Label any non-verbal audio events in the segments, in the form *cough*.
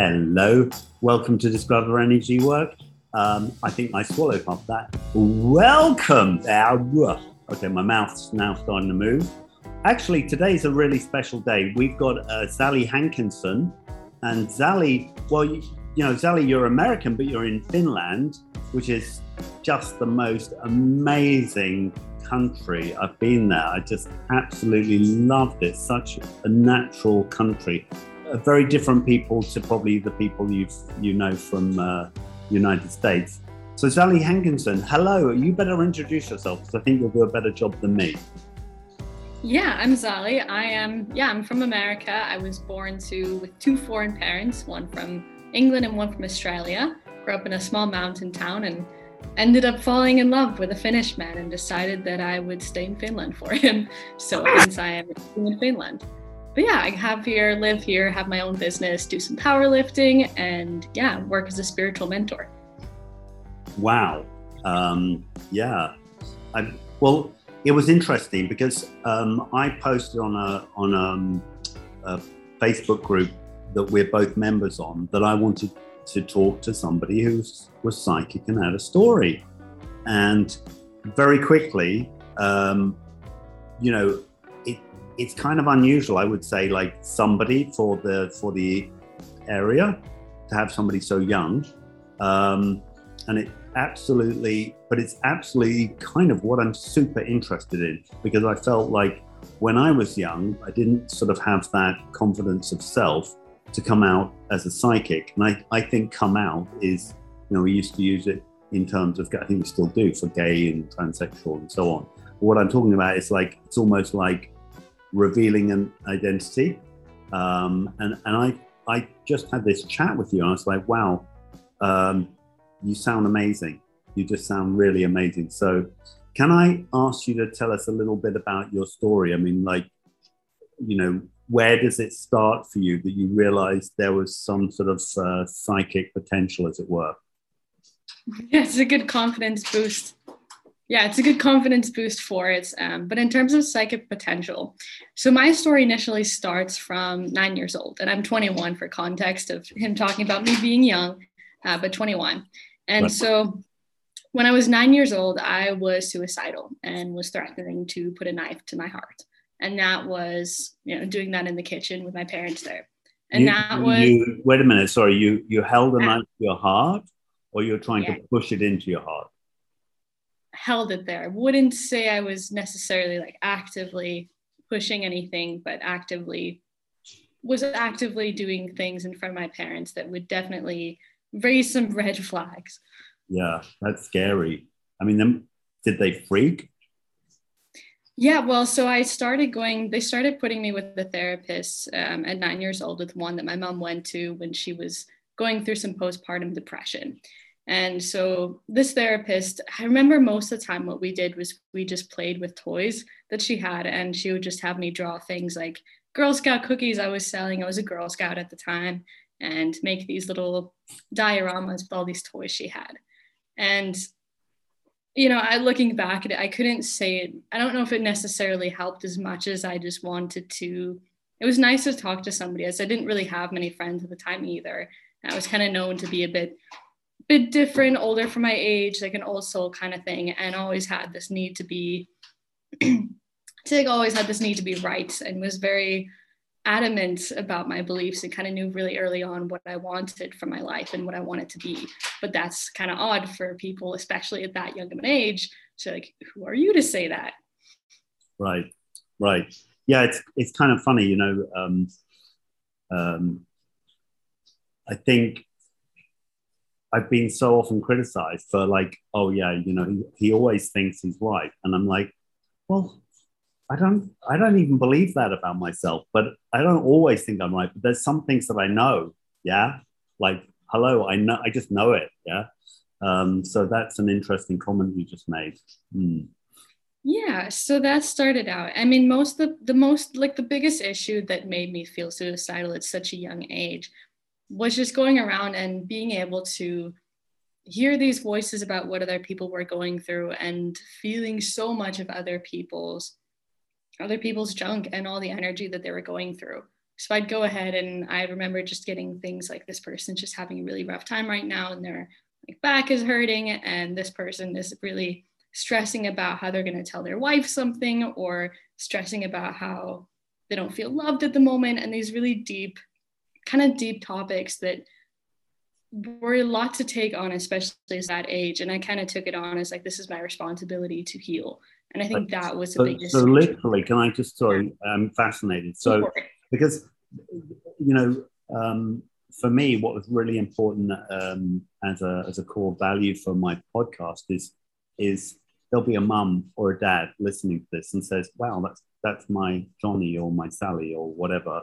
Hello, welcome to Discover Energy Work. Um, I think I swallowed half that. Welcome. Okay, my mouth's now starting to move. Actually, today's a really special day. We've got uh, Sally Hankinson, and Sally. Well, you, you know, Sally, you're American, but you're in Finland, which is just the most amazing country. I've been there. I just absolutely loved it. Such a natural country. Uh, very different people to probably the people you've you know from uh, United States. So Sally Hankinson, hello. You better introduce yourself because I think you'll do a better job than me. Yeah, I'm Zali. I am yeah, I'm from America. I was born to with two foreign parents, one from England and one from Australia. Grew up in a small mountain town and ended up falling in love with a Finnish man and decided that I would stay in Finland for him. So hence I am in Finland. But yeah, I have here, live here, have my own business, do some powerlifting, and yeah, work as a spiritual mentor. Wow. Um, yeah. I, well, it was interesting because um, I posted on a on a, um, a Facebook group that we're both members on that I wanted to talk to somebody who was psychic and had a story. And very quickly, um, you know, it's kind of unusual, I would say, like somebody for the for the area to have somebody so young. Um, and it absolutely, but it's absolutely kind of what I'm super interested in because I felt like when I was young, I didn't sort of have that confidence of self to come out as a psychic. And I, I think come out is, you know, we used to use it in terms of, I think we still do for gay and transsexual and so on. What I'm talking about is like, it's almost like revealing an identity. Um, and, and I, I just had this chat with you and I was like, wow, um, you sound amazing. You just sound really amazing. So can I ask you to tell us a little bit about your story? I mean, like, you know, where does it start for you that you realized there was some sort of uh, psychic potential, as it were? Yeah, *laughs* it's a good confidence boost. Yeah, it's a good confidence boost for it. Um, but in terms of psychic potential, so my story initially starts from nine years old, and I'm 21 for context of him talking about me being young, uh, but 21. And right. so when I was nine years old, I was suicidal and was threatening to put a knife to my heart and that was you know doing that in the kitchen with my parents there and you, that was you, wait a minute sorry you you held a knife to your heart or you're trying yeah. to push it into your heart held it there. I wouldn't say i was necessarily like actively pushing anything but actively was actively doing things in front of my parents that would definitely raise some red *laughs* flags. Yeah that's scary. I mean them did they freak? Yeah, well, so I started going, they started putting me with the therapist um, at nine years old with one that my mom went to when she was going through some postpartum depression. And so this therapist, I remember most of the time what we did was we just played with toys that she had, and she would just have me draw things like Girl Scout cookies I was selling. I was a Girl Scout at the time, and make these little dioramas with all these toys she had. And you know, I looking back at it, I couldn't say it. I don't know if it necessarily helped as much as I just wanted to. It was nice to talk to somebody as I didn't really have many friends at the time either. I was kind of known to be a bit bit different, older for my age, like an old soul kind of thing, and always had this need to be *clears throat* to always had this need to be right and was very adamant about my beliefs and kind of knew really early on what I wanted for my life and what I wanted to be. But that's kind of odd for people, especially at that young of an age. So like, who are you to say that? Right, right. Yeah, it's it's kind of funny, you know. Um, um, I think I've been so often criticized for like, oh yeah, you know, he, he always thinks he's right, and I'm like, well, I don't I don't even believe that about myself, but I don't always think I'm right. But there's some things that I know, yeah. Like hello, I know I just know it, yeah. Um, so that's an interesting comment you just made. Mm. Yeah, so that started out. I mean, most the the most like the biggest issue that made me feel suicidal at such a young age was just going around and being able to hear these voices about what other people were going through and feeling so much of other people's other people's junk and all the energy that they were going through. So I'd go ahead and I remember just getting things like this person's just having a really rough time right now and their like back is hurting and this person is really stressing about how they're going to tell their wife something or stressing about how they don't feel loved at the moment and these really deep kind of deep topics that were a lot to take on especially at that age. And i kind of took it on as like this is my responsibility to heal. And i think that was the so, biggest so literally can i just sorry i'm fascinated. So because you know um, for me what was really important um, as a as a core value for my podcast is is there'll be a mum or a dad listening to this and says wow that's that's my johnny or my sally or whatever.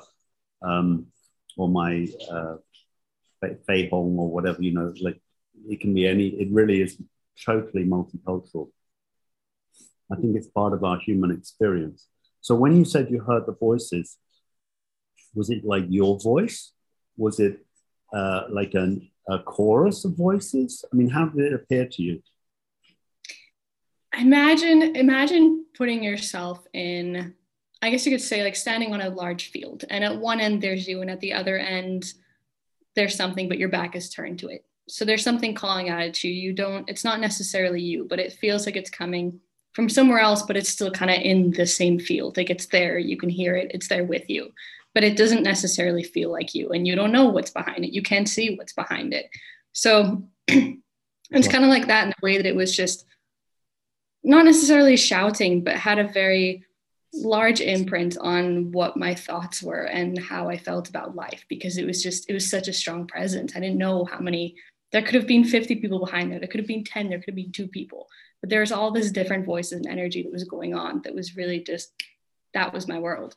Um, or my uh, Fei Hong or whatever, you know, like it can be any, it really is totally multicultural. I think it's part of our human experience. So when you said you heard the voices, was it like your voice? Was it uh, like an, a chorus of voices? I mean, how did it appear to you? Imagine, imagine putting yourself in, I guess you could say like standing on a large field and at one end there's you and at the other end there's something, but your back is turned to it. So there's something calling out at you. You don't, it's not necessarily you, but it feels like it's coming from somewhere else, but it's still kind of in the same field. Like it's there, you can hear it, it's there with you, but it doesn't necessarily feel like you, and you don't know what's behind it. You can't see what's behind it. So *clears throat* it's kind of like that in the way that it was just not necessarily shouting, but had a very large imprint on what my thoughts were and how I felt about life because it was just it was such a strong presence. I didn't know how many there could have been 50 people behind there. There could have been 10, there could have been two people. But there's all this different voices and energy that was going on that was really just that was my world.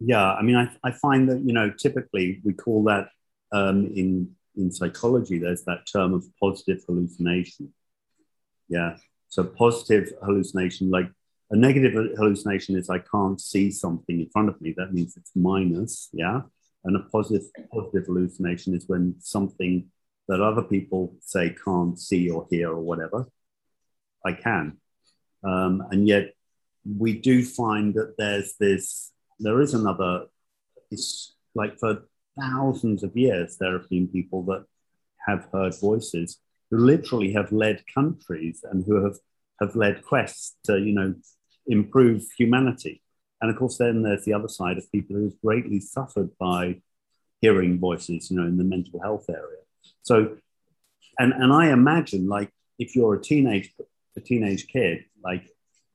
Yeah, I mean, I, I find that, you know, typically we call that um, in, in psychology, there's that term of positive hallucination. Yeah. So positive hallucination, like a negative hallucination is I can't see something in front of me. That means it's minus, yeah. And a positive positive hallucination is when something that other people say can't see or hear or whatever, I can. Um, and yet we do find that there's this, there is another, it's like for thousands of years, there have been people that have heard voices who literally have led countries and who have, have led quests to, you know, improve humanity. And of course, then there's the other side of people who've greatly suffered by hearing voices, you know, in the mental health area. So, and and I imagine like if you're a teenage a teenage kid, like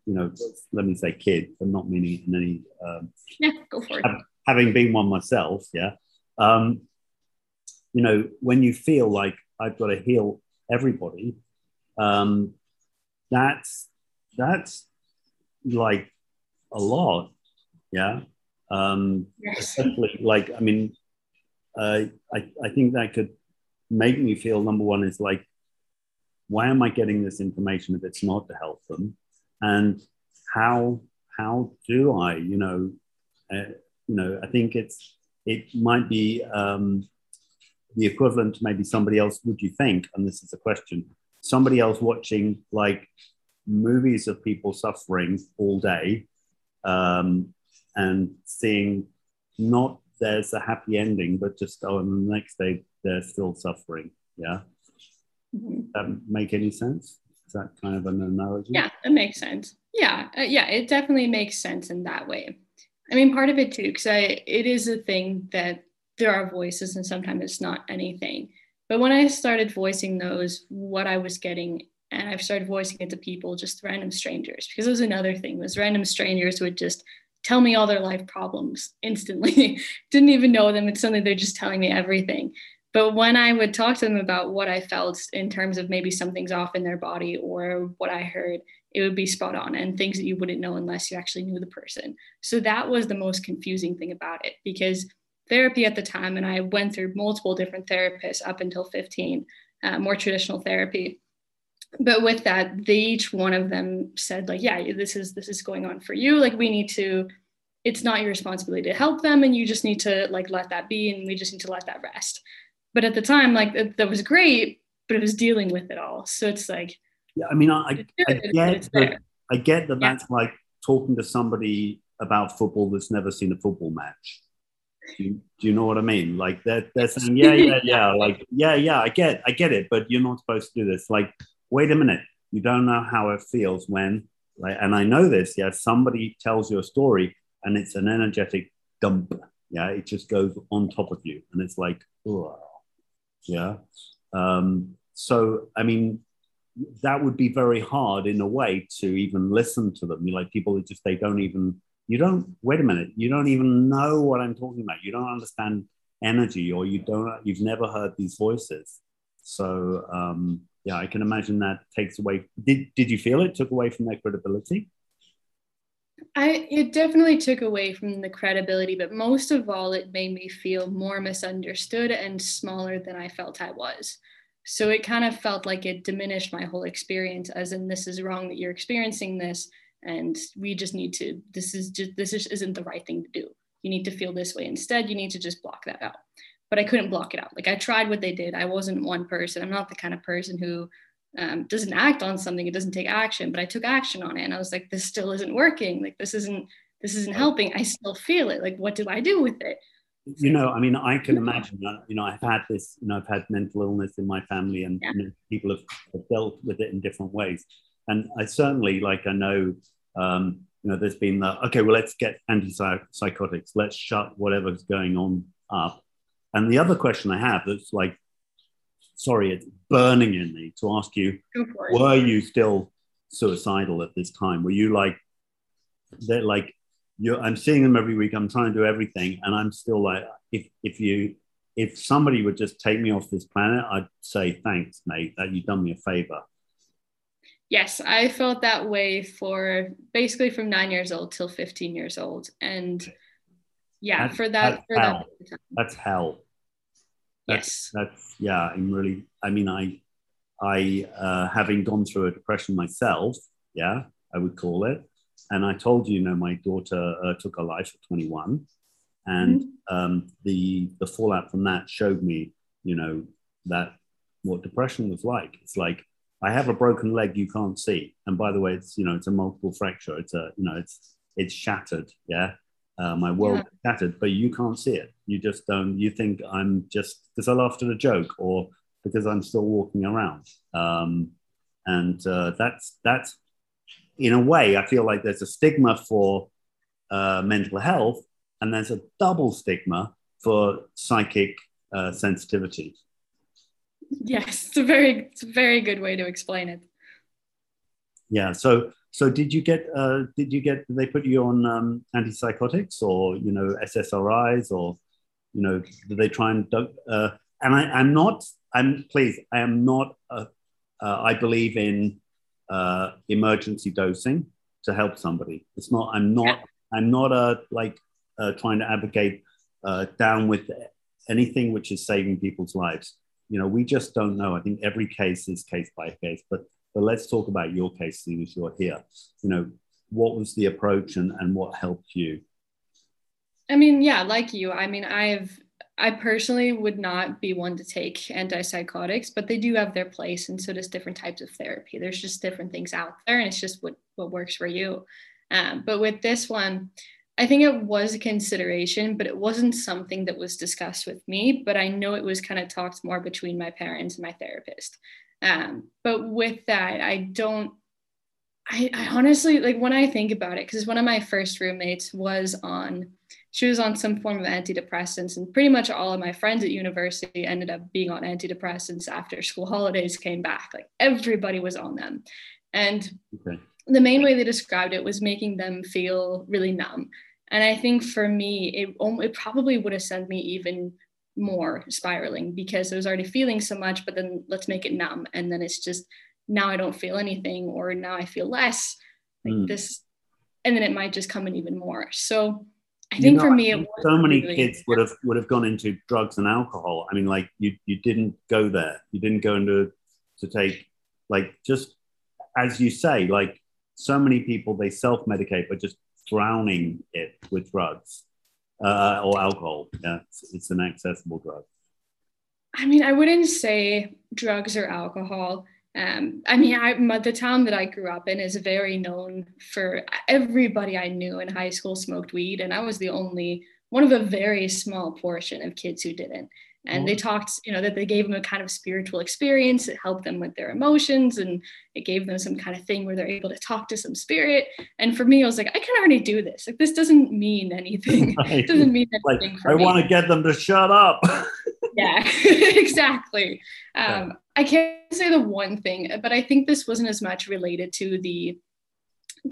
you know, let me say kid, but not meaning in any. Um, yeah, *laughs* go for it. Having been one myself, yeah. Um, you know, when you feel like I've got to heal everybody, um, that's that's like a lot. Yeah. Um. Especially like, I mean, uh, I, I think that could make me feel number one is like, why am I getting this information if it's not to help them? And how, how do I, you know, uh, you know, I think it's, it might be um, the equivalent to maybe somebody else, would you think? And this is a question, somebody else watching like movies of people suffering all day um, and seeing not there's a happy ending, but just oh, and the next day they're still suffering. Yeah. Mm-hmm. That make any sense? Is that kind of an analogy? Yeah, it makes sense. Yeah, uh, yeah, it definitely makes sense in that way. I mean, part of it too, because I it is a thing that there are voices, and sometimes it's not anything. But when I started voicing those, what I was getting and I've started voicing it to people, just random strangers, because it was another thing was random strangers would just tell me all their life problems instantly. *laughs* Didn't even know them. It's something they're just telling me everything. But when I would talk to them about what I felt in terms of maybe something's off in their body or what I heard, it would be spot on and things that you wouldn't know unless you actually knew the person. So that was the most confusing thing about it because therapy at the time, and I went through multiple different therapists up until 15, uh, more traditional therapy but with that they each one of them said like yeah this is this is going on for you like we need to it's not your responsibility to help them and you just need to like let that be and we just need to let that rest but at the time like that, that was great but it was dealing with it all so it's like yeah i mean i, I get that, i get that yeah. that's like talking to somebody about football that's never seen a football match Do you, do you know what I mean? Like they're, they're saying, yeah, yeah, *laughs* yeah, like, yeah, yeah, I get, I get it, but you're not supposed to do this. Like, wait a minute, you don't know how it feels when, like, and I know this, yeah, somebody tells you a story and it's an energetic dump. Yeah, it just goes on top of you, and it's like, oh, yeah. Um, so, I mean, that would be very hard in a way to even listen to them. You like people who just they don't even you don't wait a minute you don't even know what i'm talking about you don't understand energy or you don't you've never heard these voices so um yeah i can imagine that takes away did did you feel it took away from their credibility I it definitely took away from the credibility, but most of all, it made me feel more misunderstood and smaller than I felt I was. So it kind of felt like it diminished my whole experience, as in this is wrong that you're experiencing this, and we just need to. This is just this just isn't the right thing to do. You need to feel this way instead. You need to just block that out. But I couldn't block it out. Like I tried what they did. I wasn't one person. I'm not the kind of person who um, doesn't act on something. It doesn't take action but i took action on it and i was like this still isn't working. Like this isn't this isn't helping. I still feel it. Like what do i do with it? You know i mean i can imagine that you know i've had this you know i've had mental illness in my family and yeah. you know, people have, have, dealt with it in different ways. And i certainly like i know um, you know there's been the okay well let's get antipsychotics. Let's shut whatever's going on up and the other question i have that's like sorry, it's burning in me to ask you, were you still suicidal at this time? Were you like, they're like, you I'm seeing them every week. I'm trying to do everything. And I'm still like, if, if you, if somebody would just take me off this planet, I'd say, thanks, mate, that you've done me a favor. Yes, I felt that way for basically from nine years old till 15 years old. And yeah, that's, for that, for hell. that. That's hell. That's, yes. That's yeah. I'm really. I mean, I, I uh, having gone through a depression myself. Yeah, I would call it. And I told you, you know, my daughter uh, took her life at 21, and mm-hmm. um, the the fallout from that showed me, you know, that what depression was like. It's like I have a broken leg you can't see, and by the way, it's you know, it's a multiple fracture. It's a you know, it's it's shattered. Yeah, uh, my world yeah. shattered, but you can't see it. You just don't. You think I'm just because I laughed at a joke, or because I'm still walking around. Um, and uh, that's that's in a way, I feel like there's a stigma for uh, mental health, and there's a double stigma for psychic uh, sensitivity. Yes, it's a very it's a very good way to explain it. Yeah. So so did you get uh, did you get did they put you on um, antipsychotics or you know SSRIs or you know did they try and uh, and I, am not I'm please I am not a, uh, I believe in uh, emergency dosing to help somebody. It's not I'm not I'm not a like uh, trying to advocate uh, down with anything which is saving people's lives. You know we just don't know. I think every case is case by case, but but let's talk about your case, seeing as you're here. You know, what was the approach and, and what helped you? I mean, yeah, like you. I mean, I've I personally would not be one to take antipsychotics, but they do have their place, and so does different types of therapy. There's just different things out there, and it's just what what works for you. Um, but with this one, I think it was a consideration, but it wasn't something that was discussed with me. But I know it was kind of talked more between my parents and my therapist. Um, but with that, I don't, I, I honestly, like when I think about it, because one of my first roommates was on, she was on some form of antidepressants, and pretty much all of my friends at university ended up being on antidepressants after school holidays came back. Like everybody was on them. And okay. the main way they described it was making them feel really numb. And I think for me, it, it probably would have sent me even more spiraling because I was already feeling so much, but then let's make it numb. And then it's just now I don't feel anything, or now I feel less like mm. this. And then it might just come in even more. So I think you know, for me, so many really kids would have would have gone into drugs and alcohol. I mean, like you you didn't go there. You didn't go into to take like just as you say, like so many people they self medicate by just drowning it with drugs uh, or alcohol. Yeah, it's, it's an accessible drug. I mean, I wouldn't say drugs or alcohol. Um, I mean, I, the town that I grew up in is very known for everybody I knew in high school smoked weed, and I was the only one of a very small portion of kids who didn't and they talked you know that they gave them a kind of spiritual experience. It helped them with their emotions and it gave them some kind of thing where they're able to talk to some spirit. And for me i was like i can already do this. Like this doesn't mean anything. Right. *laughs* it doesn't mean anything like, i want to get them to shut up. *laughs* Yeah *laughs* exactly. Um, yeah. i can't say the one thing but i think this wasn't as much related to the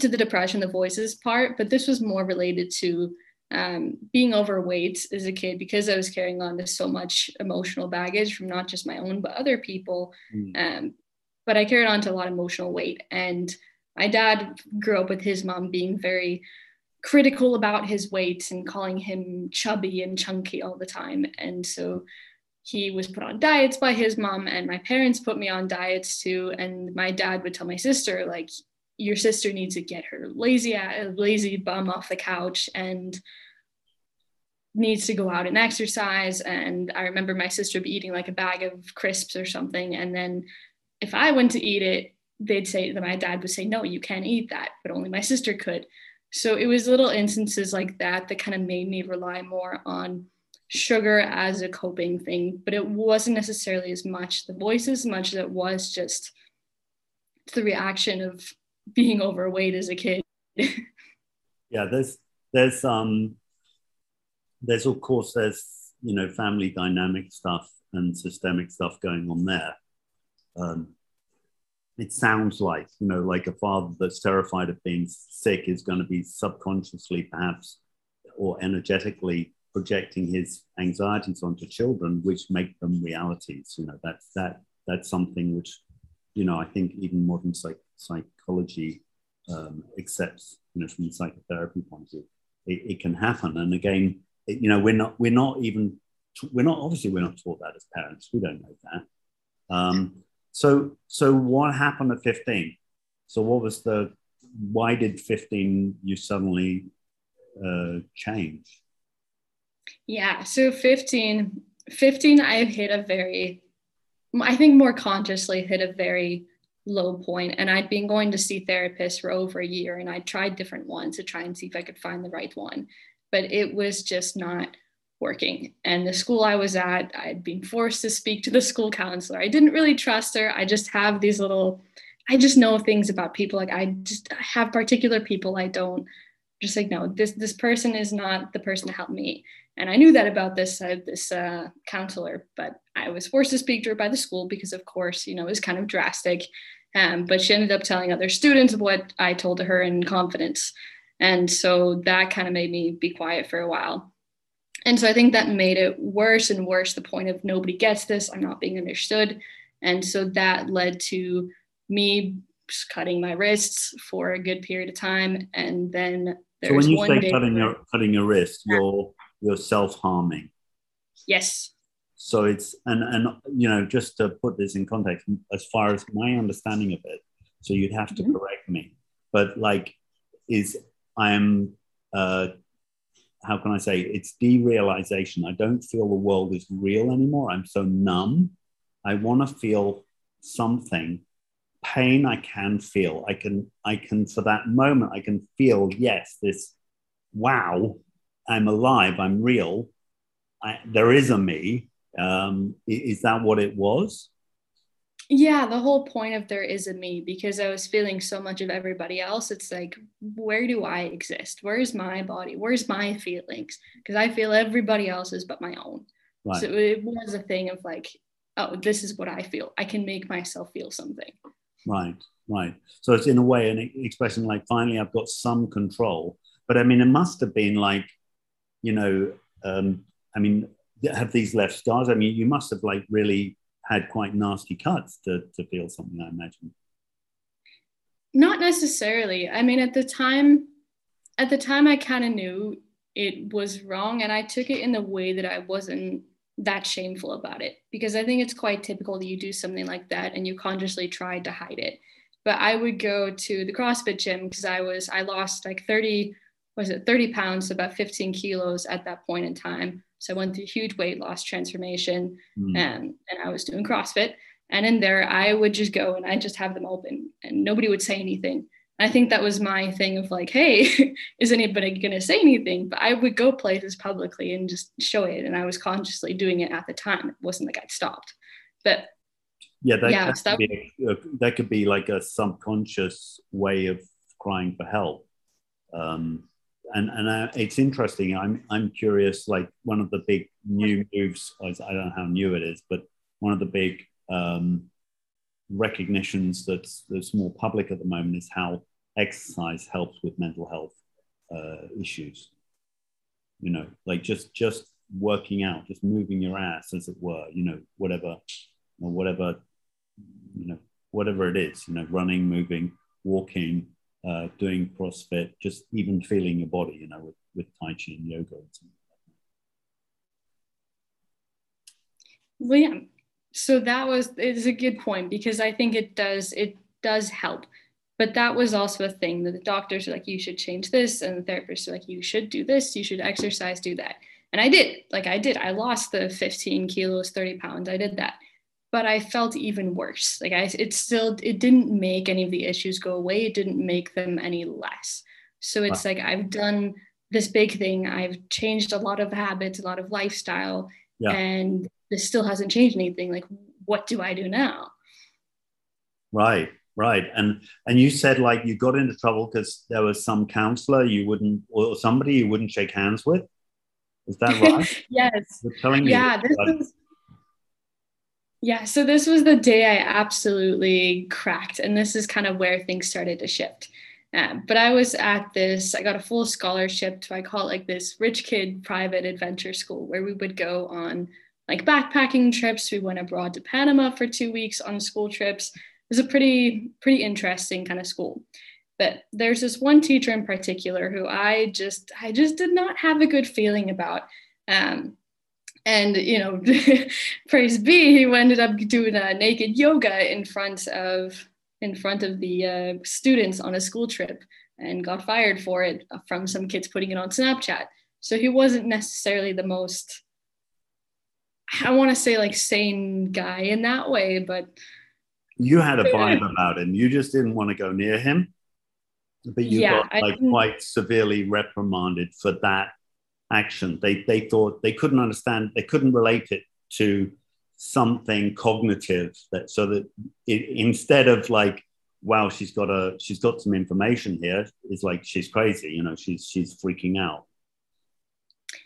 to the depression the voices part but this was more related to um, being overweight as a kid because I was carrying on to so much emotional baggage from not just my own but other people. Mm. Um, but I carried on to a lot of emotional weight. And my dad grew up with his mom being very critical about his weight and calling him chubby and chunky all the time. And so he was put on diets by his mom, and my parents put me on diets too. And my dad would tell my sister, like, your sister needs to get her lazy lazy bum off the couch and needs to go out and exercise. And i remember my sister be eating like a bag of crisps or something. And then if i went to eat it they'd say that my dad would say no you can't eat that but only my sister could. So it was little instances like that that kind of made me rely more on sugar as a coping thing. But it wasn't necessarily as much the voice as much as it was just the reaction of being overweight as a kid yeah there's there's um there's of course there's you know family dynamic stuff and systemic stuff going on there. Um, it sounds like you know like a father that's terrified of being sick is going to be subconsciously perhaps or energetically projecting his anxieties onto children which make them realities you know that's that that's something which you know i think even modern psych- psychology um, accepts you know from the psychotherapy point of view it, it can happen and again you know, we're not, we're not even, we're not, obviously we're not taught that as parents. We don't know that. Um, so, so what happened at 15? So what was the, why did 15 you suddenly uh, change? Yeah. So 15, 15, I hit a very, I think more consciously hit a very low point and I'd been going to see therapists for over a year and I tried different ones to try and see if I could find the right one but it was just not working. And the school I was at, I'd been forced to speak to the school counselor. I didn't really trust her. I just have these little, I just know things about people. Like I just have particular people I don't just like, no, this this person is not the person to help me. And I knew that about this uh, this uh, counselor, but I was forced to speak to her by the school because, of course, you know, it was kind of drastic. Um, but she ended up telling other students what I told to her in confidence. And so that kind of made me be quiet for a while. And so I think that made it worse and worse the point of nobody gets this, I'm not being understood. And so that led to me cutting my wrists for a good period of time. And then so when you say cutting your cutting your wrist, you're you're self harming. Yes. So it's and and you know just to put this in context, as far as my understanding of it, so you'd have to mm-hmm. correct me, but like is I am, uh, how can I say, it's derealization. I don't feel the world is real anymore. I'm so numb. I want to feel something. Pain I can feel. I can, I can, for that moment, I can feel, yes, this, wow, I'm alive, I'm real. I, there is a me. Um, is that what it was? yeah the whole point of there is a me because i was feeling so much of everybody else it's like where do i exist where's my body where's my feelings because i feel everybody else's but my own right. so it was a thing of like oh this is what i feel i can make myself feel something right right so it's in a way an expression like finally i've got some control but i mean it must have been like you know um, i mean have these left scars i mean you must have like really had quite nasty cuts to, to feel something, I imagine. Not necessarily. I mean, at the time, at the time, I kind of knew it was wrong, and I took it in the way that I wasn't that shameful about it because I think it's quite typical that you do something like that and you consciously try to hide it. But I would go to the CrossFit gym because I was I lost like 30 was it 30 pounds, about 15 kilos at that point in time. So I went through huge weight loss transformation mm. and, and I was doing CrossFit. And in there, I would just go and I just have them open and nobody would say anything. I think that was my thing of like, hey, *laughs* is anybody going to say anything? But I would go places publicly and just show it. And I was consciously doing it at the time. It wasn't like I stopped. But yeah, that, yeah, that, so that, could be a, that could be like a subconscious way of crying for help. Um, and and uh, it's interesting. I'm I'm curious. Like one of the big new moves. I don't know how new it is, but one of the big um, recognitions that's that's more public at the moment is how exercise helps with mental health uh, issues. You know, like just just working out, just moving your ass, as it were. You know, whatever, whatever, you know, whatever it is. You know, running, moving, walking, uh, doing CrossFit, just even feeling your body. You know, with with Tai Chi and yoga and. Well, yeah, so that was is a good point because I think it does it does help. But that was also a thing that the doctors are like, you should change this, and the therapists are like, you should do this, you should exercise, do that. And I did, like I did. I lost the 15 kilos, 30 pounds. I did that. But I felt even worse. Like I it still it didn't make any of the issues go away. It didn't make them any less. So it's wow. like I've done this big thing. I've changed a lot of habits, a lot of lifestyle, yeah. and this still hasn't changed anything like what do i do now? Right right. And and you said like you got into trouble because there was some counselor you wouldn't or somebody you wouldn't shake hands with? Is that *laughs* right? Yes. You're telling me yeah this was, yeah so this was the day i absolutely cracked and this is kind of where things started to shift. Um, but I was at this, I got a full scholarship to, I call it like this rich kid private adventure school where we would go on like backpacking trips. We went abroad to Panama for two weeks on school trips. It was a pretty, pretty interesting kind of school. But there's this one teacher in particular who I just, I just did not have a good feeling about. Um, and you know, *laughs* praise be, he ended up doing a naked yoga in front of in front of the uh, students on a school trip and got fired for it from some kids putting it on Snapchat. So he wasn't necessarily the most I want to say like sane guy in that way, but you had a *laughs* vibe about him. You just didn't want to go near him, but you yeah, got like quite severely reprimanded for that action. They they thought they couldn't understand, they couldn't relate it to something cognitive that so that it, instead of like wow she's got a she's got some information here it's like she's crazy you know she's she's freaking out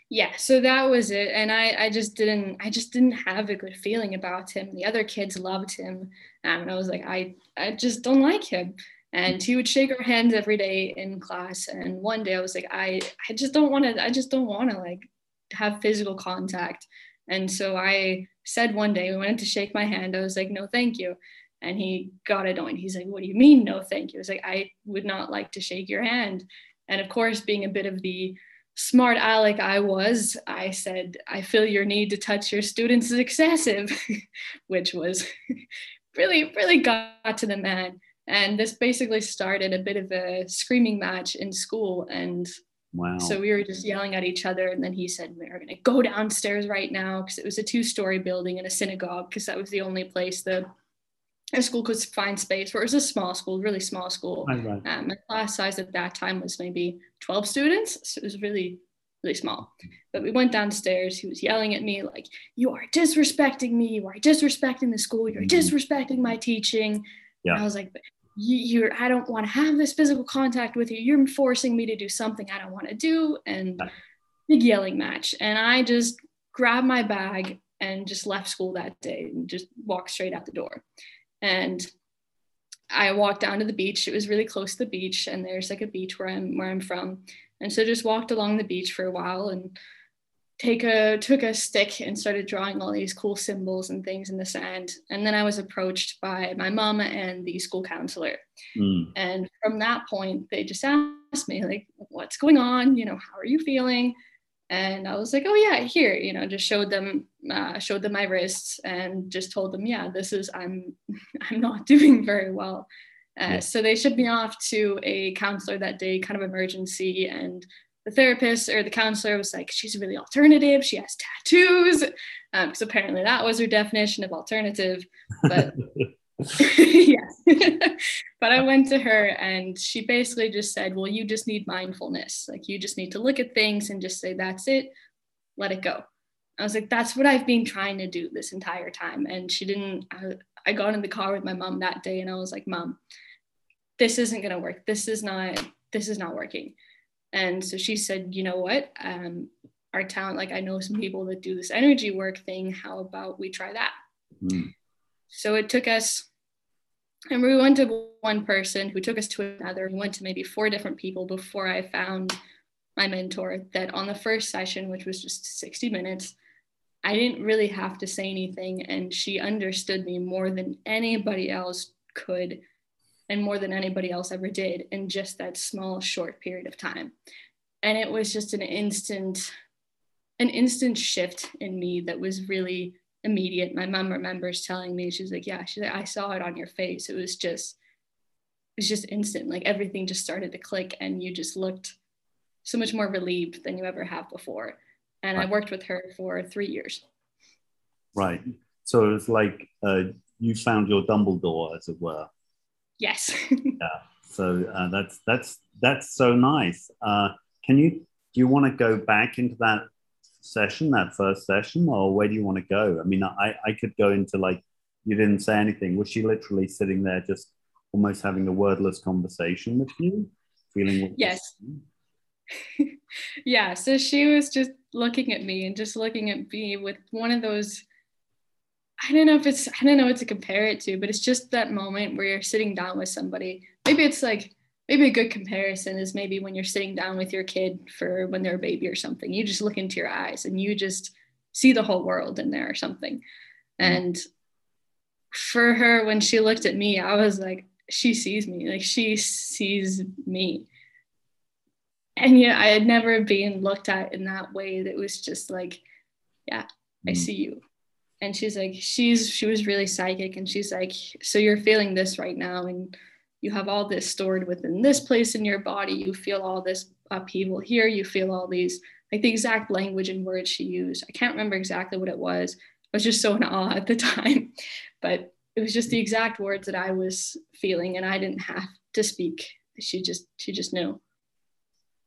yeah so that was it and i i just didn't i just didn't have a good feeling about him. The other kids loved him um, and i was like i i just don't like him and he would shake our hands every day in class and one day i was like i i just don't want to i just don't want to like have physical contact and so i said one day we wanted to shake my hand i was like no thank you and he got annoyed he's like what do you mean no thank you? I was like i would not like to shake your hand and of course being a bit of the smart aleck I was, I said, I feel your need to touch your students is excessive, *laughs* which was *laughs* really, really got to the man. And this basically started a bit of a screaming match in school. And wow. so we were just yelling at each other. And then he said, We're going to go downstairs right now because it was a two story building and a synagogue because that was the only place the a school could find space where it was a small school, really small school. Right, right. Um, my class size at that time was maybe 12 students. So it was really, really small. But we went downstairs. He was yelling at me like, you are disrespecting me. You are disrespecting the school. You're mm-hmm. disrespecting my teaching. Yeah. And I was like, you're, I don't want to have this physical contact with you. You're forcing me to do something I don't want to do. And big yelling match. And I just grabbed my bag and just left school that day and just walked straight out the door. And I walked down to the beach. It was really close to the beach, and there's like a beach where I'm where I'm from. And so just walked along the beach for a while and take a took a stick and started drawing all these cool symbols and things in the sand. And then I was approached by my mom and the school counselor. Mm. And from that point, they just asked me like, "What's going on? You know, how are you feeling?" And I was like, oh yeah, here, you know, just showed them, uh, showed them my wrists, and just told them, yeah, this is I'm, *laughs* I'm not doing very well. Uh, yeah. So they shipped me off to a counselor that day, kind of emergency, and the therapist or the counselor was like, she's really alternative. She has tattoos, because um, apparently that was her definition of alternative. But *laughs* *laughs* yes. *laughs* but I went to her and she basically just said, Well, you just need mindfulness. Like, you just need to look at things and just say, That's it, let it go. I was like, That's what I've been trying to do this entire time. And she didn't, I, I got in the car with my mom that day and I was like, Mom, this isn't going to work. This is not, this is not working. And so she said, You know what? Um, our talent, like, I know some people that do this energy work thing. How about we try that? Mm. So it took us, and we went to one person who took us to another. We went to maybe four different people before I found my mentor. That on the first session, which was just 60 minutes, I didn't really have to say anything. And she understood me more than anybody else could, and more than anybody else ever did in just that small, short period of time. And it was just an instant, an instant shift in me that was really immediate. My mom remembers telling me, she's like, yeah, she's like, I saw it on your face. It was just, it was just instant. Like everything just started to click and you just looked so much more relieved than you ever have before. And right. I worked with her for three years. Right. So it's like uh, you found your Dumbledore, as it were. Yes. *laughs* yeah. So uh, that's that's that's so nice. Uh, can you do you want to go back into that session, that first session, or where do you want to go? I mean, I, I could go into like, you didn't say anything. Was she literally sitting there just almost having a wordless conversation with you? Feeling yes. *laughs* yeah. So she was just looking at me and just looking at me with one of those. I don't know if it's, I don't know what to compare it to, but it's just that moment where you're sitting down with somebody. Maybe it's like maybe a good comparison is maybe when you're sitting down with your kid for when they're a baby or something you just look into your eyes and you just see the whole world in there or something mm-hmm. and for her when she looked at me i was like she sees me like she sees me and yeah i had never been looked at in that way that was just like yeah i mm-hmm. see you and she's like she's she was really psychic and she's like so you're feeling this right now and you have all this stored within this place in your body you feel all this upheaval here you feel all these like the exact language and words she used. I can't remember exactly what it was. I was just so in awe at the time *laughs* but it was just the exact words that i was feeling and i didn't have to speak. She just she just knew.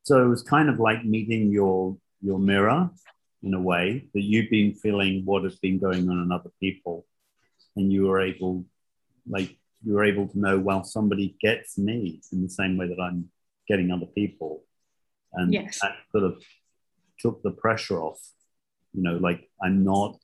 So it was kind of like meeting your your mirror in a way that you've been feeling what has been going on in other people and you were able like you're able to know, well, somebody gets me in the same way that I'm getting other people. And yes. that sort of took the pressure off. You know, like I'm not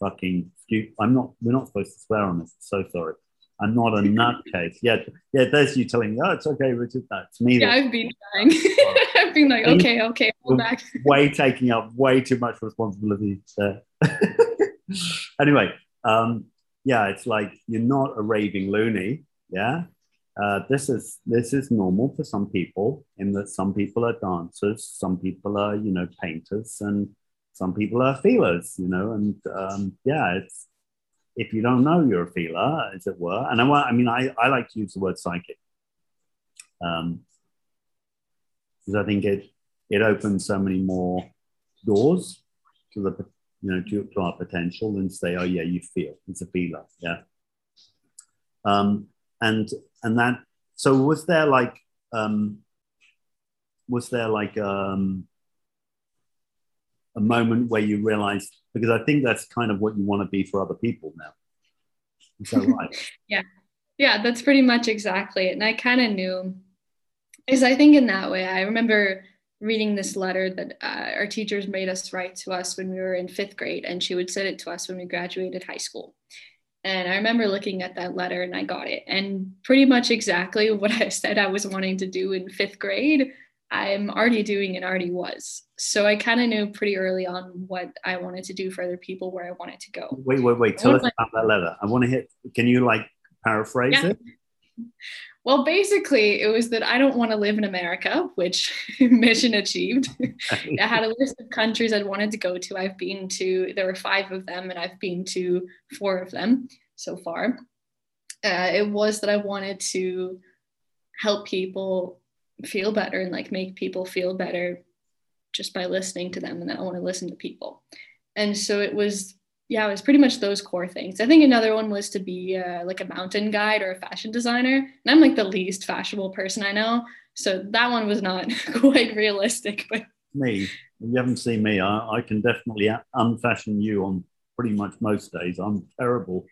fucking stupid. I'm not, we're not supposed to swear on this. So sorry. I'm not a *laughs* nutcase. Yeah, yeah. There's you telling me, oh, it's okay, Richard. That's me. Yeah, I've been *laughs* trying. *laughs* I've been like, okay, okay, hold back. way taking up way too much responsibility there. anyway, um, yeah, it's like you're not a raving loony. Yeah. Uh, this is this is normal for some people in that some people are dancers, some people are you know painters, and some people are feelers. You know, and um, yeah, it's if you don't know you're a feeler, as it were. And I, want, I mean, I, I like to use the word psychic um, because I think it it opens so many more doors to the you know, to, to our potential and say, oh yeah, you feel it's a feeler, yeah. Um, and and that so was there like um, was there like um, a moment where you realized because I think that's kind of what you want to be for other people now. Is that right? *laughs* yeah, yeah, that's pretty much exactly it. And I kind of knew, because I think in that way. I remember reading this letter that uh, our teachers made us write to us when we were in fifth grade, and she would send it to us when we graduated high school. And I remember looking at that letter and I got it. And pretty much exactly *laughs* what I said I was wanting to do in fifth grade, I'm already doing and already was. So I kind of knew pretty early on what I wanted to do for other people, where I wanted to go. Wait, wait, wait. Tell us about that letter. I want to hit, can you like paraphrase yeah. it? *laughs* Well, basically, it was that I don't want to live in America, which *laughs* mission achieved. *laughs* I had a list of countries I'd wanted to go to. I've been to, there were five of them, and I've been to four of them so far. Uh, it was that I wanted to help people feel better and like make people feel better just by listening to them. And that I want to listen to people. And so it was yeah, it was pretty much those core things. I think another one was to be uh, like a mountain guide or a fashion designer. And I'm like the least fashionable person I know. So that one was not *laughs* quite realistic. But me, you haven't seen me. I, I can definitely unfashion you on pretty much most days. I'm terrible.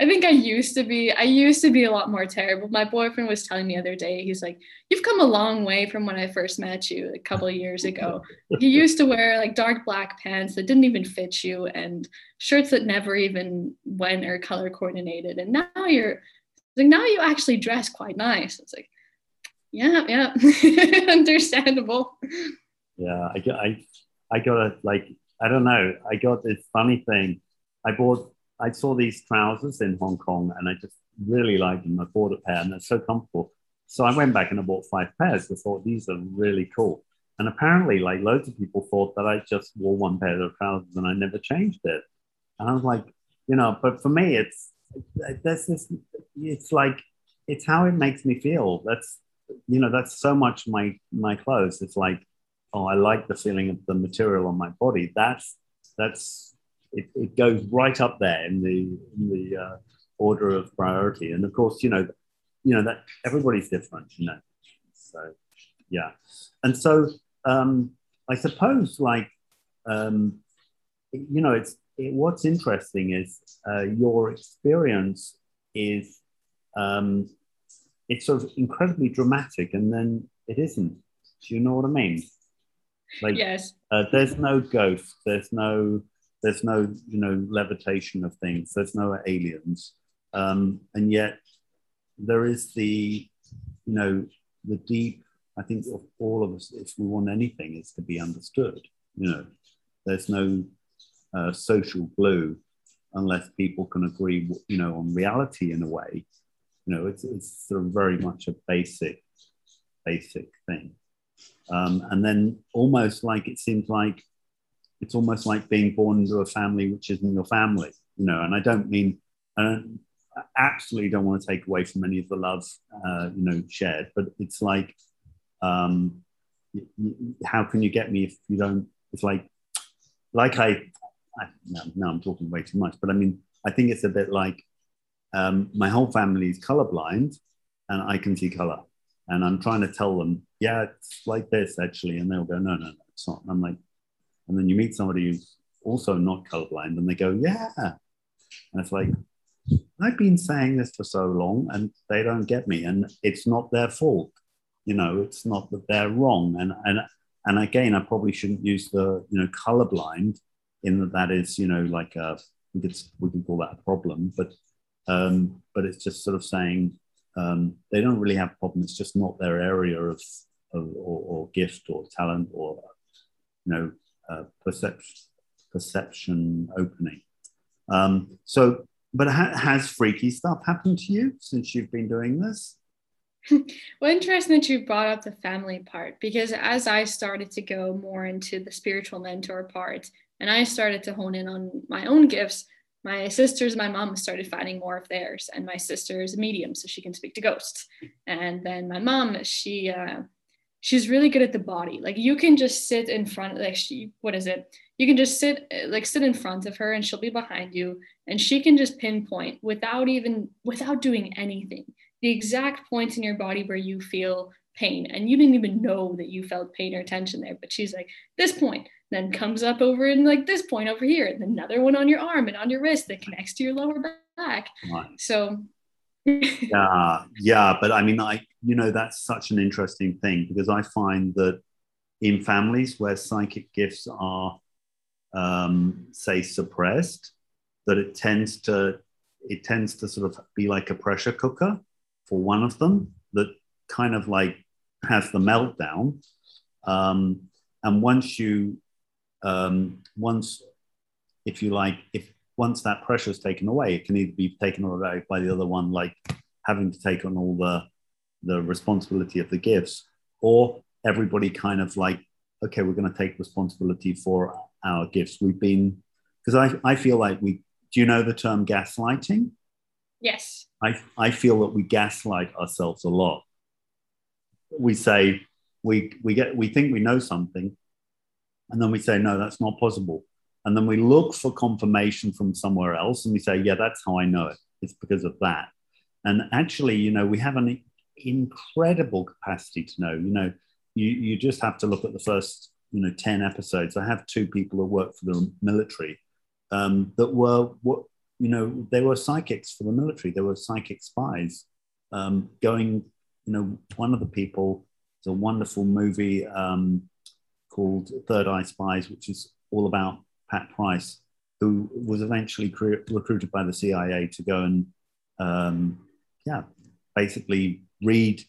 I think I used to be, I used to be a lot more terrible. My boyfriend was telling me the other day, he's like, You've come a long way from when I first met you a couple of years ago. *laughs* you used to wear like dark black pants that didn't even fit you and shirts that never even went or color coordinated. And now you're like, now you actually dress quite nice. It's like, yeah, yeah, *laughs* understandable. Yeah, I, I, I got a, like, I don't know, I got this funny thing. I bought I saw these trousers in Hong Kong and I just really liked them. I bought a pair and they're so comfortable. So I went back and I bought five pairs. I thought these are really cool. And apparently, like loads of people thought that I just wore one pair of trousers and I never changed it. And I was like, you know, but for me, it's this, it's like, it's how it makes me feel. That's, you know, that's so much my my clothes. It's like, oh, I like the feeling of the material on my body. That's that's it, it goes right up there in the in the uh, order of priority. And of course, you know, you know that everybody's different, you know. So yeah, and so um, I suppose like um, you know, it's it, what's interesting is uh, your experience is um, it's sort of incredibly dramatic, and then it isn't. Do you know what I mean? Like, yes. Uh, there's no ghost. There's no there's no, you know, levitation of things. There's no aliens, um, and yet there is the, you know, the deep. I think of all of us, if we want anything, is to be understood. You know, there's no uh, social glue unless people can agree, you know, on reality in a way. You know, it's, it's sort of very much a basic, basic thing. Um, and then almost like it seems like it's almost like being born into a family which isn't your family, you know. And I don't mean, I, don't, I absolutely don't want to take away from any of the love, uh, you know, shared, but it's like, um, how can you get me if you don't? It's like, like I, I no, no, I'm talking way too much, but I mean, I think it's a bit like um, my whole family is colorblind, and I can see color, and I'm trying to tell them, yeah, it's like this actually, and they'll go, no, no, no, it's not. And I'm like, and then you meet somebody who's also not colorblind and they go, yeah. And it's like, I've been saying this for so long and they don't get me. And it's not their fault. You know, it's not that they're wrong. And, and, and again, I probably shouldn't use the, you know, colorblind in that that is, you know, like a, we could, we can call that a problem, but, um, but it's just sort of saying um, they don't really have a problem. It's just not their area of, of or, or gift or talent or, you know, uh, perception, perception opening. Um, so, but ha- has freaky stuff happened to you since you've been doing this? *laughs* well, interesting that you brought up the family part because as I started to go more into the spiritual mentor part and I started to hone in on my own gifts, my sisters, my mom started finding more of theirs, and my sister is a medium, so she can speak to ghosts. And then my mom, she uh, she's really good at the body. Like you can just sit in front, like she, what is it? You can just sit, eh, like sit in front of her, and she'll be behind you, and she can just pinpoint without even without doing anything the exact points in your body where you feel pain, and you didn't even know that you felt pain or tension there. But she's like, this point, then comes up over and like this point over here, and another one on your arm and on your wrist that connects to your lower back. So yeah, yeah, but I mean, I you know that's such an interesting thing because I find that in families where psychic gifts are, um, say, suppressed, that it tends to it tends to sort of be like a pressure cooker for one of them that kind of like has the meltdown. Um, and once you, um, once, if you like, if once that pressure is taken away, it can either be taken away by the other one, like having to take on all the the responsibility of the gifts, or everybody kind of like, okay, we're going to take responsibility for our gifts. We've been because I, I feel like we do you know the term gaslighting? Yes. I, I feel that we gaslight ourselves a lot. We say we we get we think we know something, and then we say no, that's not possible and then we look for confirmation from somewhere else and we say yeah that's how i know it. It's because of that. And actually you know we have an incredible capacity to know. You know you, you just have to look at the first you know 10 episodes. I have two people who work for the military um, that were what you know they were psychics for the military. They were psychic spies um, going you know one of the people it's a wonderful movie um, called third eye spies which is all about pat price who was eventually recruited by the cia to go and um, yeah basically read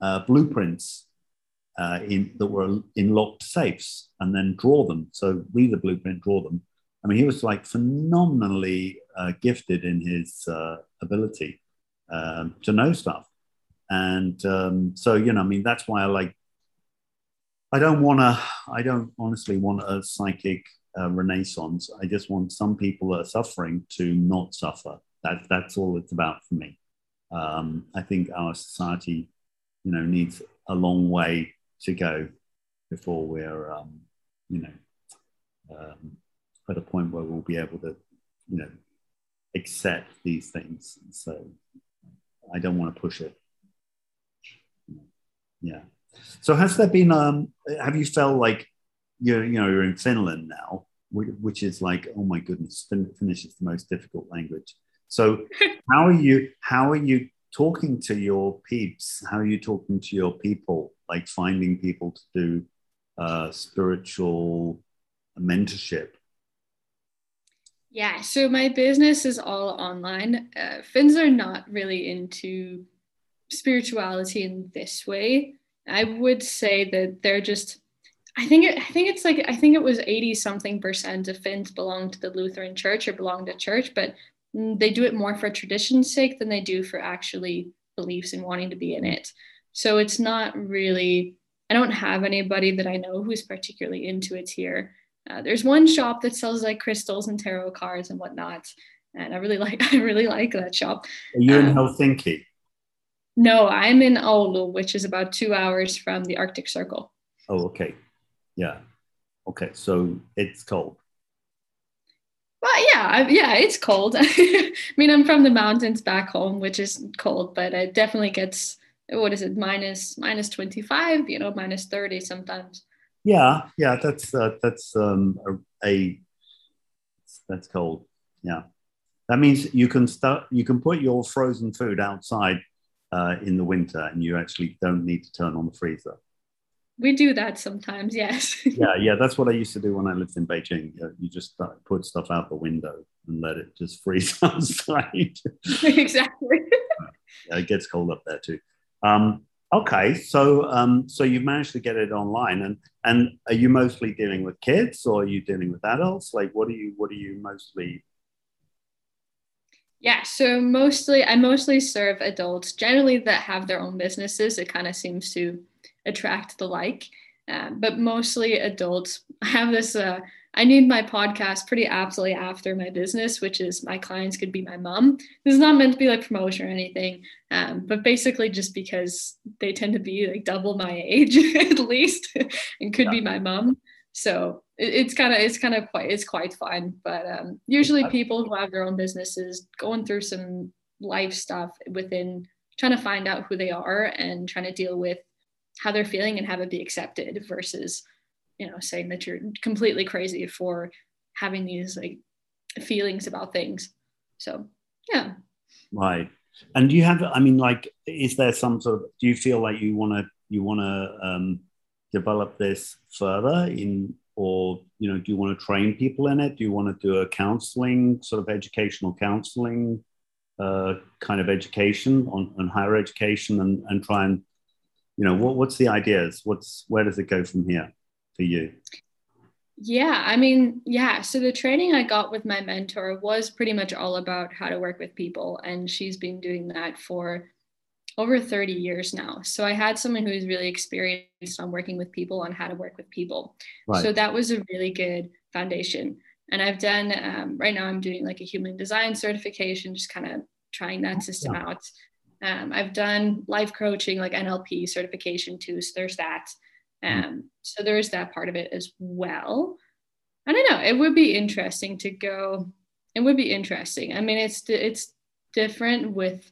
uh, blueprints uh, in, that were in locked safes and then draw them. So read the blueprint, draw them. I mean, he was like phenomenally uh, gifted in his uh, ability um, to know stuff. And um, so, you know, I mean, that's why I like, I don't want to, I don't honestly want a psychic uh, renaissance. I just want some people that are suffering to not suffer. That, that's all it's about for me. Um, I think our society, you know, needs a long way to go before we're, um, you know, um, at a point where we'll be able to, you know, accept these things. So I don't want to push it. Yeah. So has there been? Um, have you felt like you're, you know, you're in Finland now, which is like, oh my goodness, Finnish is the most difficult language. So *laughs* how are you? How are you talking to your peeps? How are you talking to your people? Like finding people to do uh, spiritual mentorship. Yeah, so my business is all online. Uh, Finns are not really into spirituality in this way. I would say that they're just. I think it, I think it's like I think it was eighty something percent of Finns belong to the Lutheran Church or belong to church, but they do it more for tradition's sake than they do for actually beliefs and wanting to be in it. So it's not really, I don't have anybody that I know who's particularly into it here. Uh, there's one shop that sells like crystals and tarot cards and whatnot. And I really *laughs* like, I really like that shop. Are you um, in Helsinki? No, I'm in Oulu, which is about two hours from the Arctic Circle. Oh, okay. Yeah. Okay. So it's cold. Well, yeah, yeah, it's cold. *laughs* I mean, I'm from the mountains back home, which is cold, but it definitely gets what is it minus minus 25 you know minus 30 sometimes yeah yeah that's uh, that's um a, a that's cold yeah that means you can start you can put your frozen food outside uh, in the winter and you actually don't need to turn on the freezer we do that sometimes yes. *laughs* Yeah yeah that's what i used to do when i lived in beijing. You just put stuff out the window and let it just freeze *laughs* outside *laughs* exactly. Yeah, it gets cold up there too. Um, okay so um, so you've managed to get it online and and are you mostly dealing with kids or are you dealing with adults? Like what are you what are you mostly yeah, so mostly I mostly serve adults generally that have their own businesses. It kind of seems to attract the like. Um, but mostly adults. *laughs* I have this, uh, I need my podcast pretty aptly after my business, which is my clients could be my mom. This is not meant to be like promotion or anything, um, but basically just because they tend to be like double my *laughs* age at least *laughs* and could yeah. be my mom. So it, it's kind of, it's kind of quite, it's quite fun. But um, usually people who have their own businesses going through some life stuff within trying to find out who they are and trying to deal with how they're feeling and have it be accepted versus you know saying that you're completely crazy for having these like feelings about things. So yeah. Right. And do you have i mean like is there some sort of do you feel like you want to you want to um, develop this further in or you know do you want to train people in it? Do you want to do a counseling sort of educational counseling uh, kind of education on, on higher education and, and try and you know what, what's the ideas? What's where does it go from here for you? Yeah i mean yeah so the training i got with my mentor was pretty much all about how to work with people and she's been doing that for over 30 years now. So i had someone who was really experienced on working with people on how to work with people. Right. so that was a really good foundation. And i've done um, right now i'm doing like a human design certification just kind of trying that system yeah. out um, I've done life coaching, like NLP certification too. So there's that. Hmm. Um, so there's that part of it as well. I don't know. It would be interesting to go. It would be interesting. I mean, it's it's different with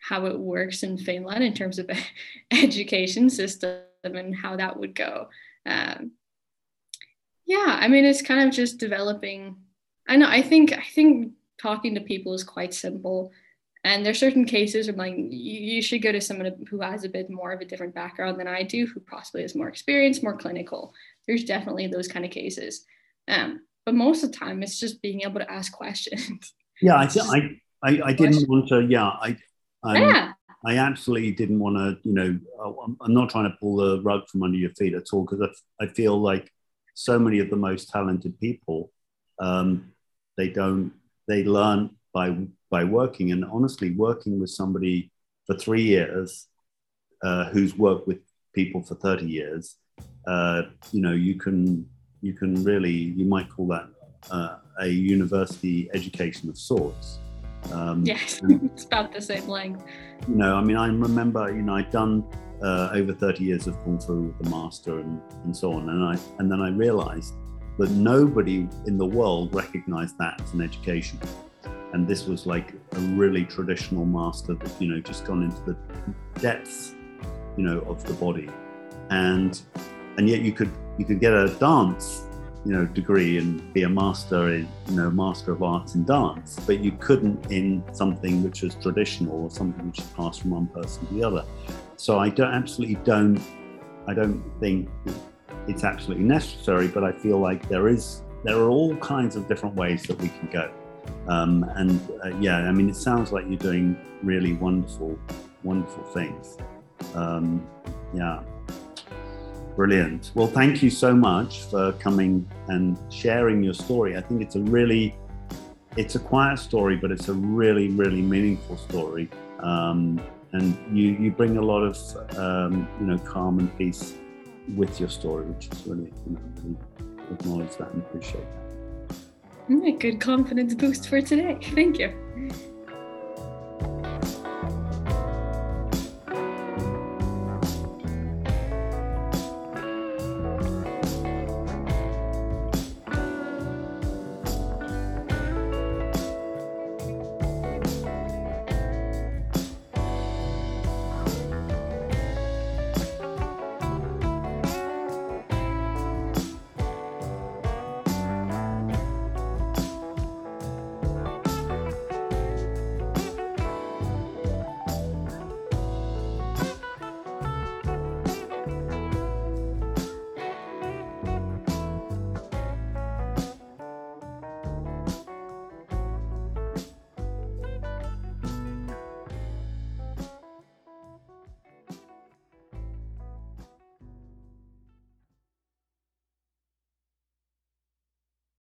how it works in Finland in terms of *laughs* education system and how that would go. Um, yeah, I mean, it's kind of just developing. I know. I think. I think talking to people is quite simple. And there's certain cases where like you, should go to someone who has a bit more of a different background than I do, who possibly is more experienced, more clinical. There's definitely those kind of cases. Um, but most of the time, it's just being able to ask questions. *laughs* Yeah, I, I, I, I didn't want to. Yeah, I, um, yeah. I absolutely didn't want to. You know, I'm not trying to pull the rug from under your feet at all because I, I feel like so many of the most talented people, um, they don't. They learn by by working, and honestly, working with somebody for three years, uh, who's worked with people for 30 years, uh, you know, you can you can really, you might call that uh, a university education of sorts. Um, yes, *laughs* it's about the same length. You know, I mean, I remember, you know, I'd done uh, over 30 years of Kung Fu with the master and, and so on. And, I, and then I realized that nobody in the world recognized that as an education. And this was like a really traditional master that, you know, just gone into the depths, you know, of the body. And and yet you could you could get a dance you know degree and be a master in you know master of arts in dance but you couldn't in something which was traditional or something which is passed from one person to the other so i don't absolutely don't i don't think it's absolutely necessary but i feel like there is there are all kinds of different ways that we can go um, and uh, yeah i mean it sounds like you're doing really wonderful wonderful things um, yeah Brilliant. Well, thank you so much for coming and sharing your story. I think it's a really, it's a quiet story, but it's a really, really meaningful story. Um, and you, you bring a lot of, um, you know, calm and peace with your story, which is really, you know, really acknowledge that and appreciate that. A good confidence boost for today. Thank you.